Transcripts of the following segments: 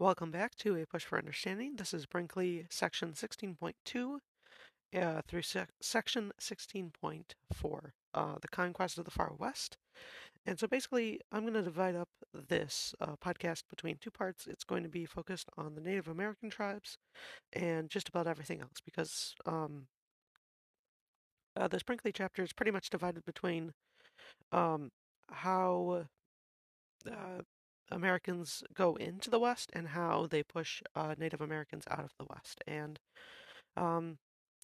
Welcome back to A Push for Understanding. This is Brinkley section 16.2 uh, through sec- section 16.4, uh, The Conquest of the Far West. And so basically, I'm going to divide up this uh, podcast between two parts. It's going to be focused on the Native American tribes and just about everything else because um, uh, this Brinkley chapter is pretty much divided between um, how uh, Americans go into the West and how they push uh, Native Americans out of the West. And um,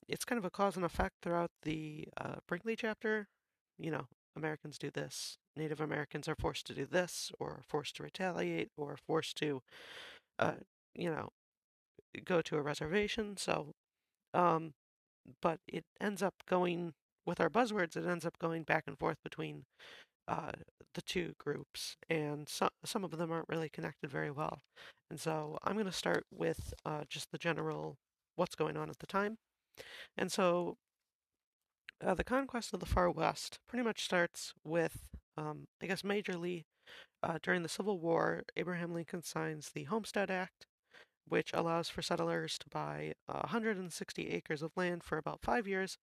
it's kind of a cause and effect throughout the uh, Brinkley chapter. You know, Americans do this, Native Americans are forced to do this, or forced to retaliate, or forced to, uh, you know, go to a reservation. So, um, but it ends up going with our buzzwords. It ends up going back and forth between uh, the two groups, and some some of them aren't really connected very well. And so I'm going to start with uh, just the general what's going on at the time. And so uh, the conquest of the Far West pretty much starts with, um, I guess, majorly uh, during the Civil War. Abraham Lincoln signs the Homestead Act, which allows for settlers to buy 160 acres of land for about five years.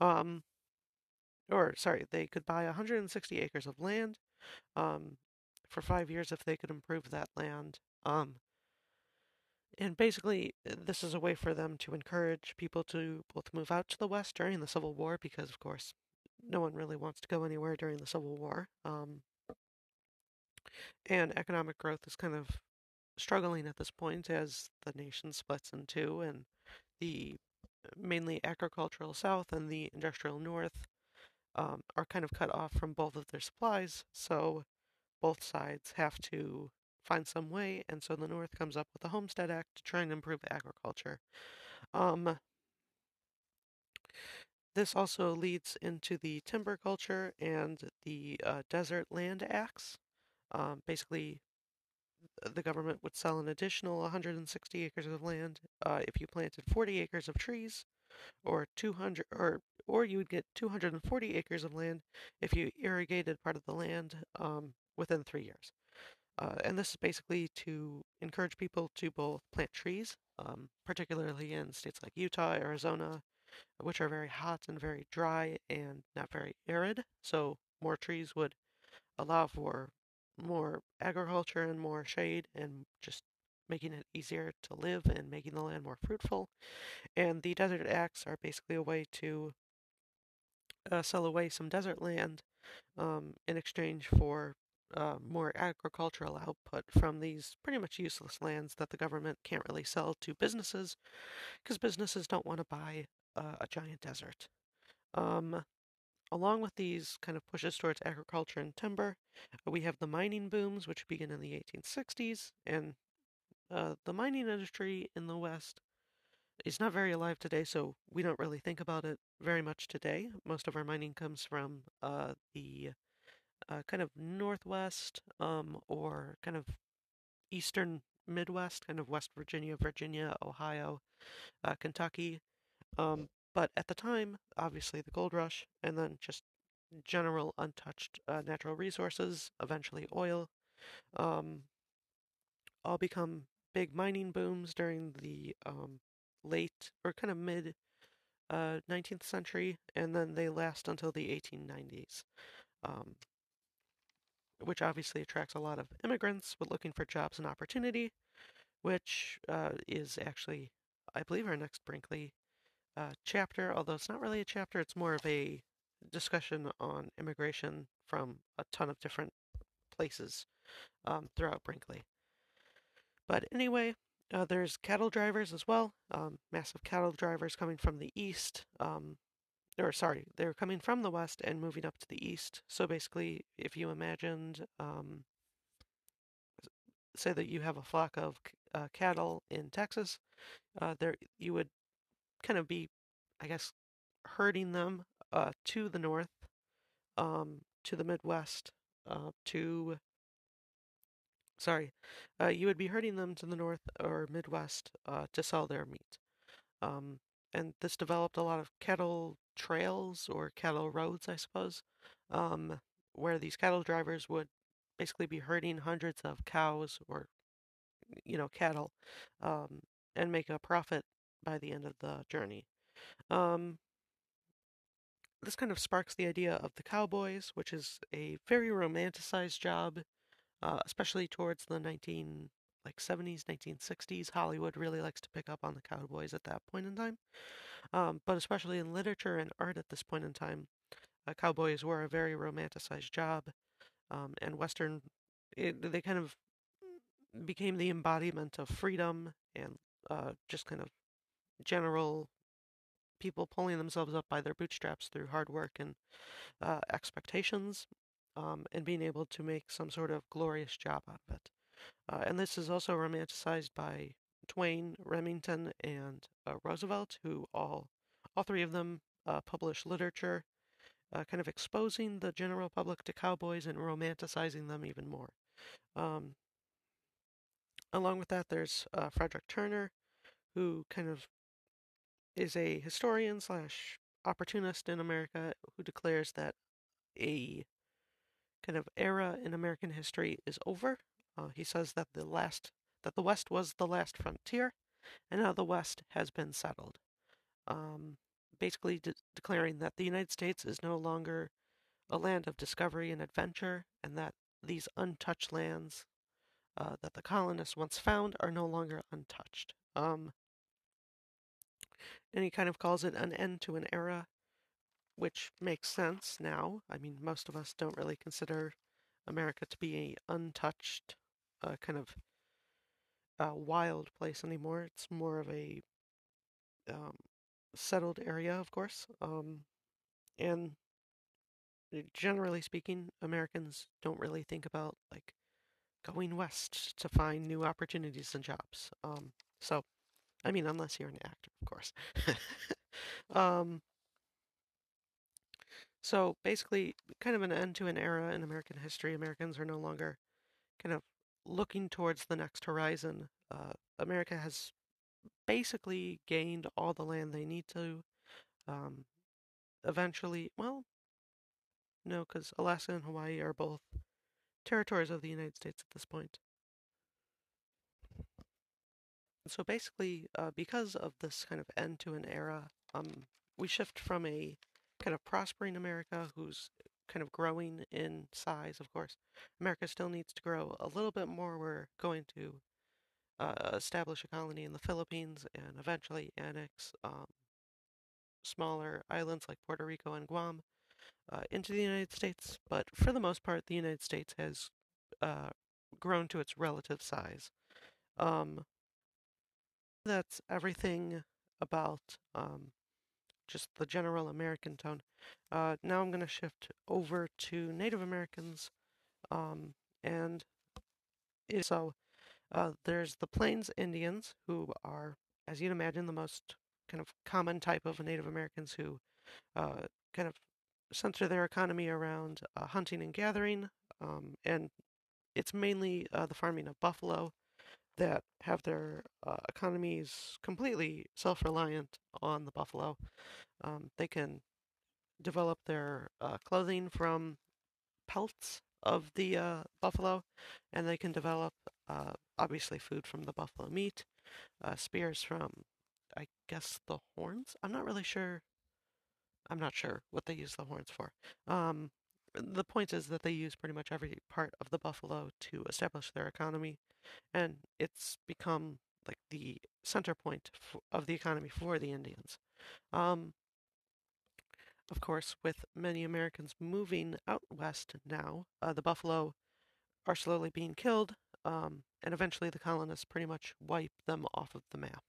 Um, or sorry, they could buy 160 acres of land um, for five years if they could improve that land. Um, and basically, this is a way for them to encourage people to both move out to the West during the Civil War, because of course, no one really wants to go anywhere during the Civil War. Um, and economic growth is kind of struggling at this point as the nation splits in two, and the mainly agricultural South and the industrial North um, are kind of cut off from both of their supplies. So both sides have to find some way, and so the North comes up with the Homestead Act to try and improve agriculture. Um, this also leads into the timber culture and the uh, Desert Land Acts. Um, basically, the government would sell an additional 160 acres of land uh, if you planted 40 acres of trees, or 200, or or you would get 240 acres of land if you irrigated part of the land um, within three years. Uh, and this is basically to encourage people to both plant trees, um, particularly in states like Utah, Arizona, which are very hot and very dry and not very arid. So more trees would allow for more agriculture and more shade and just making it easier to live and making the land more fruitful. And the desert acts are basically a way to uh, sell away some desert land um, in exchange for uh, more agricultural output from these pretty much useless lands that the government can't really sell to businesses because businesses don't want to buy uh, a giant desert. Um, along with these kind of pushes towards agriculture and timber, we have the mining booms, which begin in the 1860s, and uh, the mining industry in the West is not very alive today, so we don't really think about it very much today. Most of our mining comes from uh, the uh, kind of northwest um, or kind of eastern Midwest, kind of West Virginia, Virginia, Ohio, uh, Kentucky. Um, but at the time, obviously the gold rush, and then just general untouched uh, natural resources, eventually oil, um, all become big mining booms during the um, late or kind of mid uh, 19th century, and then they last until the 1890s, um, which obviously attracts a lot of immigrants with looking for jobs and opportunity, which uh, is actually, I believe, our next Brinkley uh, chapter, although it's not really a chapter, it's more of a discussion on immigration from a ton of different places um, throughout Brinkley. But anyway, uh, there's cattle drivers as well, um, massive cattle drivers coming from the east. Um, or sorry, they're coming from the west and moving up to the east. So basically, if you imagined, um, say that you have a flock of uh, cattle in Texas, uh, there you would kind of be, I guess, herding them uh, to the north, um, to the Midwest, uh, to sorry, uh, you would be herding them to the north or Midwest uh, to sell their meat. Um, and this developed a lot of cattle trails or cattle roads, I suppose, um, where these cattle drivers would basically be herding hundreds of cows or you know, cattle, um, and make a profit by the end of the journey. Um, this kind of sparks the idea of the cowboys, which is a very romanticized job, uh, especially towards the 19 like 70s, 1960s. Hollywood really likes to pick up on the cowboys at that point in time, um, but especially in literature and art at this point in time, uh, cowboys were a very romanticized job, um, and Western it, they kind of became the embodiment of freedom and uh, just kind of general people pulling themselves up by their bootstraps through hard work and uh, expectations um, and being able to make some sort of glorious job out of it. Uh, and this is also romanticized by Twain, Remington, and uh, Roosevelt, who all, all three of them uh, publish literature, uh, kind of exposing the general public to cowboys and romanticizing them even more. Um, along with that, there's uh, Frederick Turner, who kind of is a historian slash opportunist in America who declares that a kind of era in American history is over. Uh, he says that the last that the West was the last frontier, and now the West has been settled. Um, basically, de- declaring that the United States is no longer a land of discovery and adventure, and that these untouched lands uh, that the colonists once found are no longer untouched. Um, and he kind of calls it an end to an era, which makes sense now. I mean, most of us don't really consider America to be a untouched, uh, kind of uh, wild place anymore. It's more of a um, settled area, of course. Um, and generally speaking, Americans don't really think about like going west to find new opportunities and jobs. Um, so I mean, unless you're an actor, of course. um, so basically, kind of an end to an era in American history. Americans are no longer kind of looking towards the next horizon. Uh, America has basically gained all the land they need to. Um, eventually, well, no, because Alaska and Hawaii are both territories of the United States at this point. So basically, uh, because of this kind of end to an era, um, we shift from a kind of prospering America who's kind of growing in size, of course. America still needs to grow a little bit more. We're going to uh, establish a colony in the Philippines and eventually annex um, smaller islands like Puerto Rico and Guam uh, into the United States. But for the most part, the United States has uh, grown to its relative size. Um, that's everything about um, just the general American tone. Uh, now I'm going to shift over to Native Americans, um, and so uh, there's the Plains Indians, who are, as you'd imagine, the most kind of common type of Native Americans who uh, kind of center their economy around uh, hunting and gathering, um, and it's mainly uh, the farming of buffalo that have their uh, economies completely self reliant on the buffalo. Um, they can develop their uh, clothing from pelts of the uh, buffalo, and they can develop uh, obviously food from the buffalo meat, uh, spears from, I guess, the horns. I'm not really sure. I'm not sure what they use the horns for. Um, the point is that they use pretty much every part of the buffalo to establish their economy and it's become like the center point of the economy for the Indians. Um, of course, with many Americans moving out west now, uh, the buffalo are slowly being killed, um, and eventually the colonists pretty much wipe them off of the map.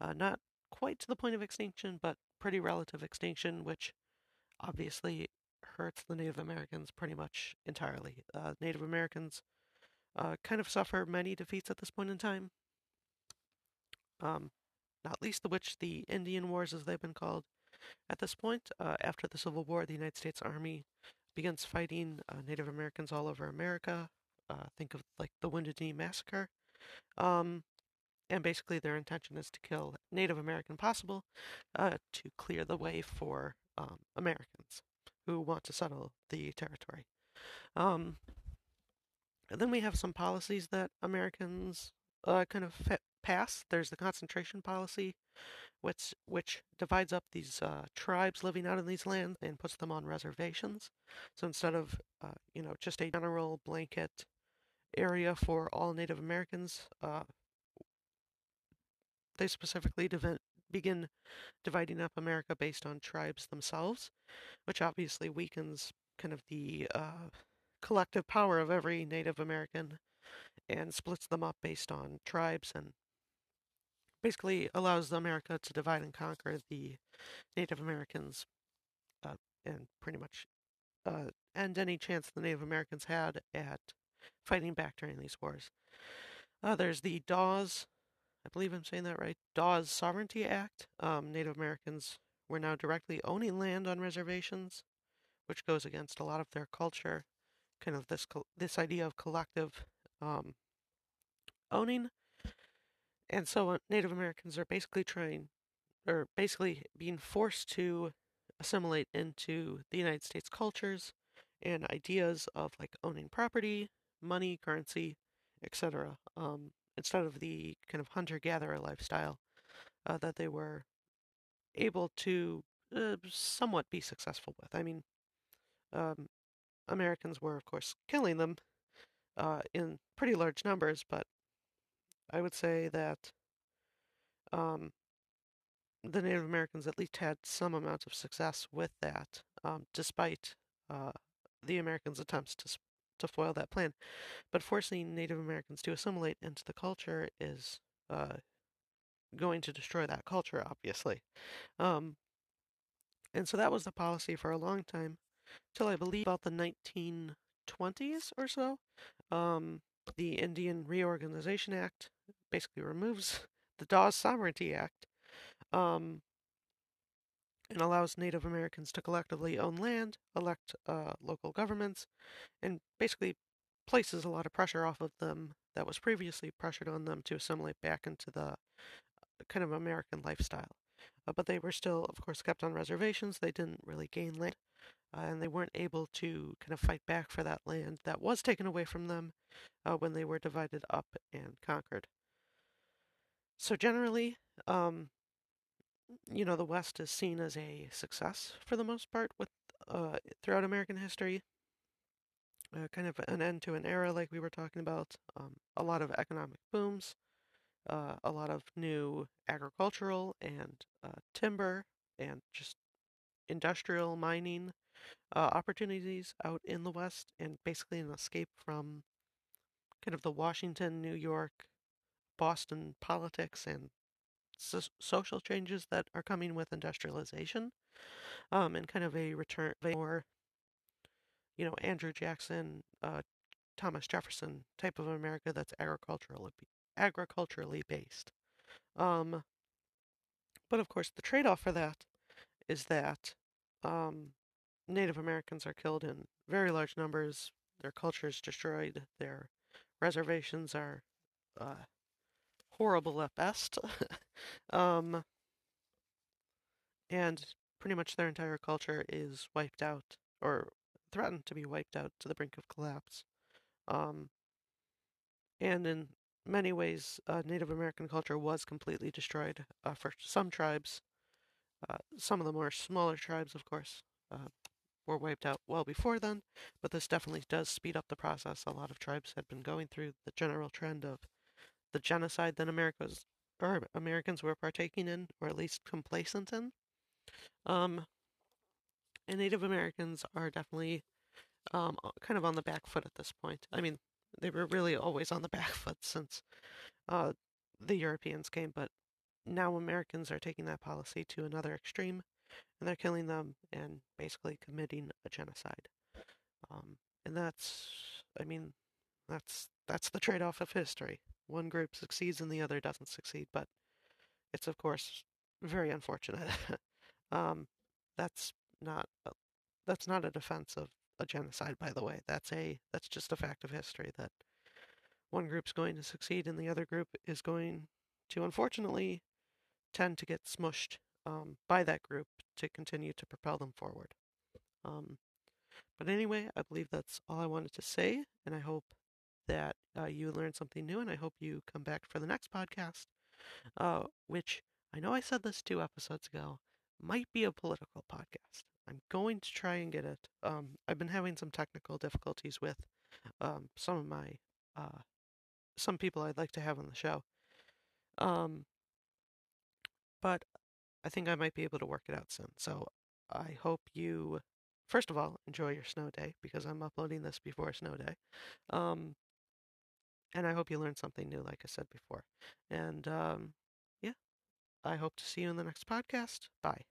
Uh, not quite to the point of extinction, but pretty relative extinction, which obviously hurts the Native Americans pretty much entirely. Uh, Native Americans uh, kind of suffer many defeats at this point in time. Um, not least of which the Indian Wars, as they've been called. At this point, uh, after the Civil War, the United States Army begins fighting uh, Native Americans all over America. Uh, think of like the Wounded Knee Massacre. Um, and basically, their intention is to kill Native American possible uh, to clear the way for um, Americans who want to settle the territory. Um, and then we have some policies that Americans uh, kind of pass. There's the concentration policy, which which divides up these uh, tribes living out in these lands and puts them on reservations. So instead of uh, you know just a general blanket area for all Native Americans, uh, they specifically begin dividing up America based on tribes themselves, which obviously weakens kind of the uh, collective power of every Native American and splits them up based on tribes and basically allows America to divide and conquer the Native Americans uh, and pretty much uh, end any chance the Native Americans had at fighting back during these wars. Uh, there's the Dawes, I believe I'm saying that right, Dawes Sovereignty Act. Um, Native Americans were now directly owning land on reservations, which goes against a lot of their culture, kind of this this idea of collective um, owning. And so uh, Native Americans are basically trying, or basically being forced to assimilate into the United States cultures and ideas of like owning property, money, currency, etc. Um, instead of the kind of hunter-gatherer lifestyle uh, that they were able to uh, somewhat be successful with. I mean, um, Americans were, of course, killing them uh, in pretty large numbers, but I would say that um, the Native Americans at least had some amount of success with that, um, despite uh, the Americans' attempts to to foil that plan. But forcing Native Americans to assimilate into the culture is uh, going to destroy that culture, obviously. Um, and so that was the policy for a long time, till I believe about the 1920s or so. Um, the Indian Reorganization Act basically removes the Dawes Sovereignty Act um, and allows Native Americans to collectively own land, elect uh, local governments, and basically places a lot of pressure off of them that was previously pressured on them to assimilate back into the uh, kind of American lifestyle. Uh, but they were still, of course, kept on reservations. They didn't really gain land, uh, and they weren't able to kind of fight back for that land that was taken away from them uh, when they were divided up and conquered. So generally, um, you know, the West is seen as a success for the most part with uh, throughout American history. Uh, kind of an end to an era, like we were talking about. Um, a lot of economic booms, uh, a lot of new agricultural and uh, timber and just industrial mining uh, opportunities out in the West, and basically an escape from kind of the Washington, New York, Boston politics and so- social changes that are coming with industrialization, um, and kind of a return more, you know, Andrew Jackson, uh, Thomas Jefferson type of America that's agriculturally agriculturally based. Um, but of course, the trade-off for that is that um, Native Americans are killed in very large numbers. Their culture is destroyed. Their reservations are uh, horrible at best. um, and pretty much their entire culture is wiped out, or threatened to be wiped out to the brink of collapse. Um, and in many ways, uh, Native American culture was completely destroyed uh, for some tribes. Uh, some of the more smaller tribes, of course, uh, were wiped out well before then, but this definitely does speed up the process. A lot of tribes had been going through the general trend of the genocide that America's or Americans were partaking in, or at least complacent in. Um, and Native Americans are definitely um, kind of on the back foot at this point. I mean, they were really always on the back foot since uh, the Europeans came, but now Americans are taking that policy to another extreme, and they're killing them and basically committing a genocide. Um, and that's, I mean, that's that's the trade-off of history one group succeeds and the other doesn't succeed. But it's, of course, very unfortunate. um, that's not a, that's not a defense of a genocide, by the way. That's a that's just a fact of history that one group's going to succeed and the other group is going to, unfortunately, tend to get smushed um, by that group to continue to propel them forward. Um, but anyway, I believe that's all I wanted to say, and I hope that uh, you learned something new, and I hope you come back for the next podcast, uh, which I know I said this two episodes ago, might be a political podcast. I'm going to try and get it. Um, I've been having some technical difficulties with um, some of my uh, some people I'd like to have on the show. Um, but I think I might be able to work it out soon. So I hope you, first of all, enjoy your snow day because I'm uploading this before snow day. Um, and I hope you learned something new, like I said before. And um, yeah, I hope to see you in the next podcast. Bye.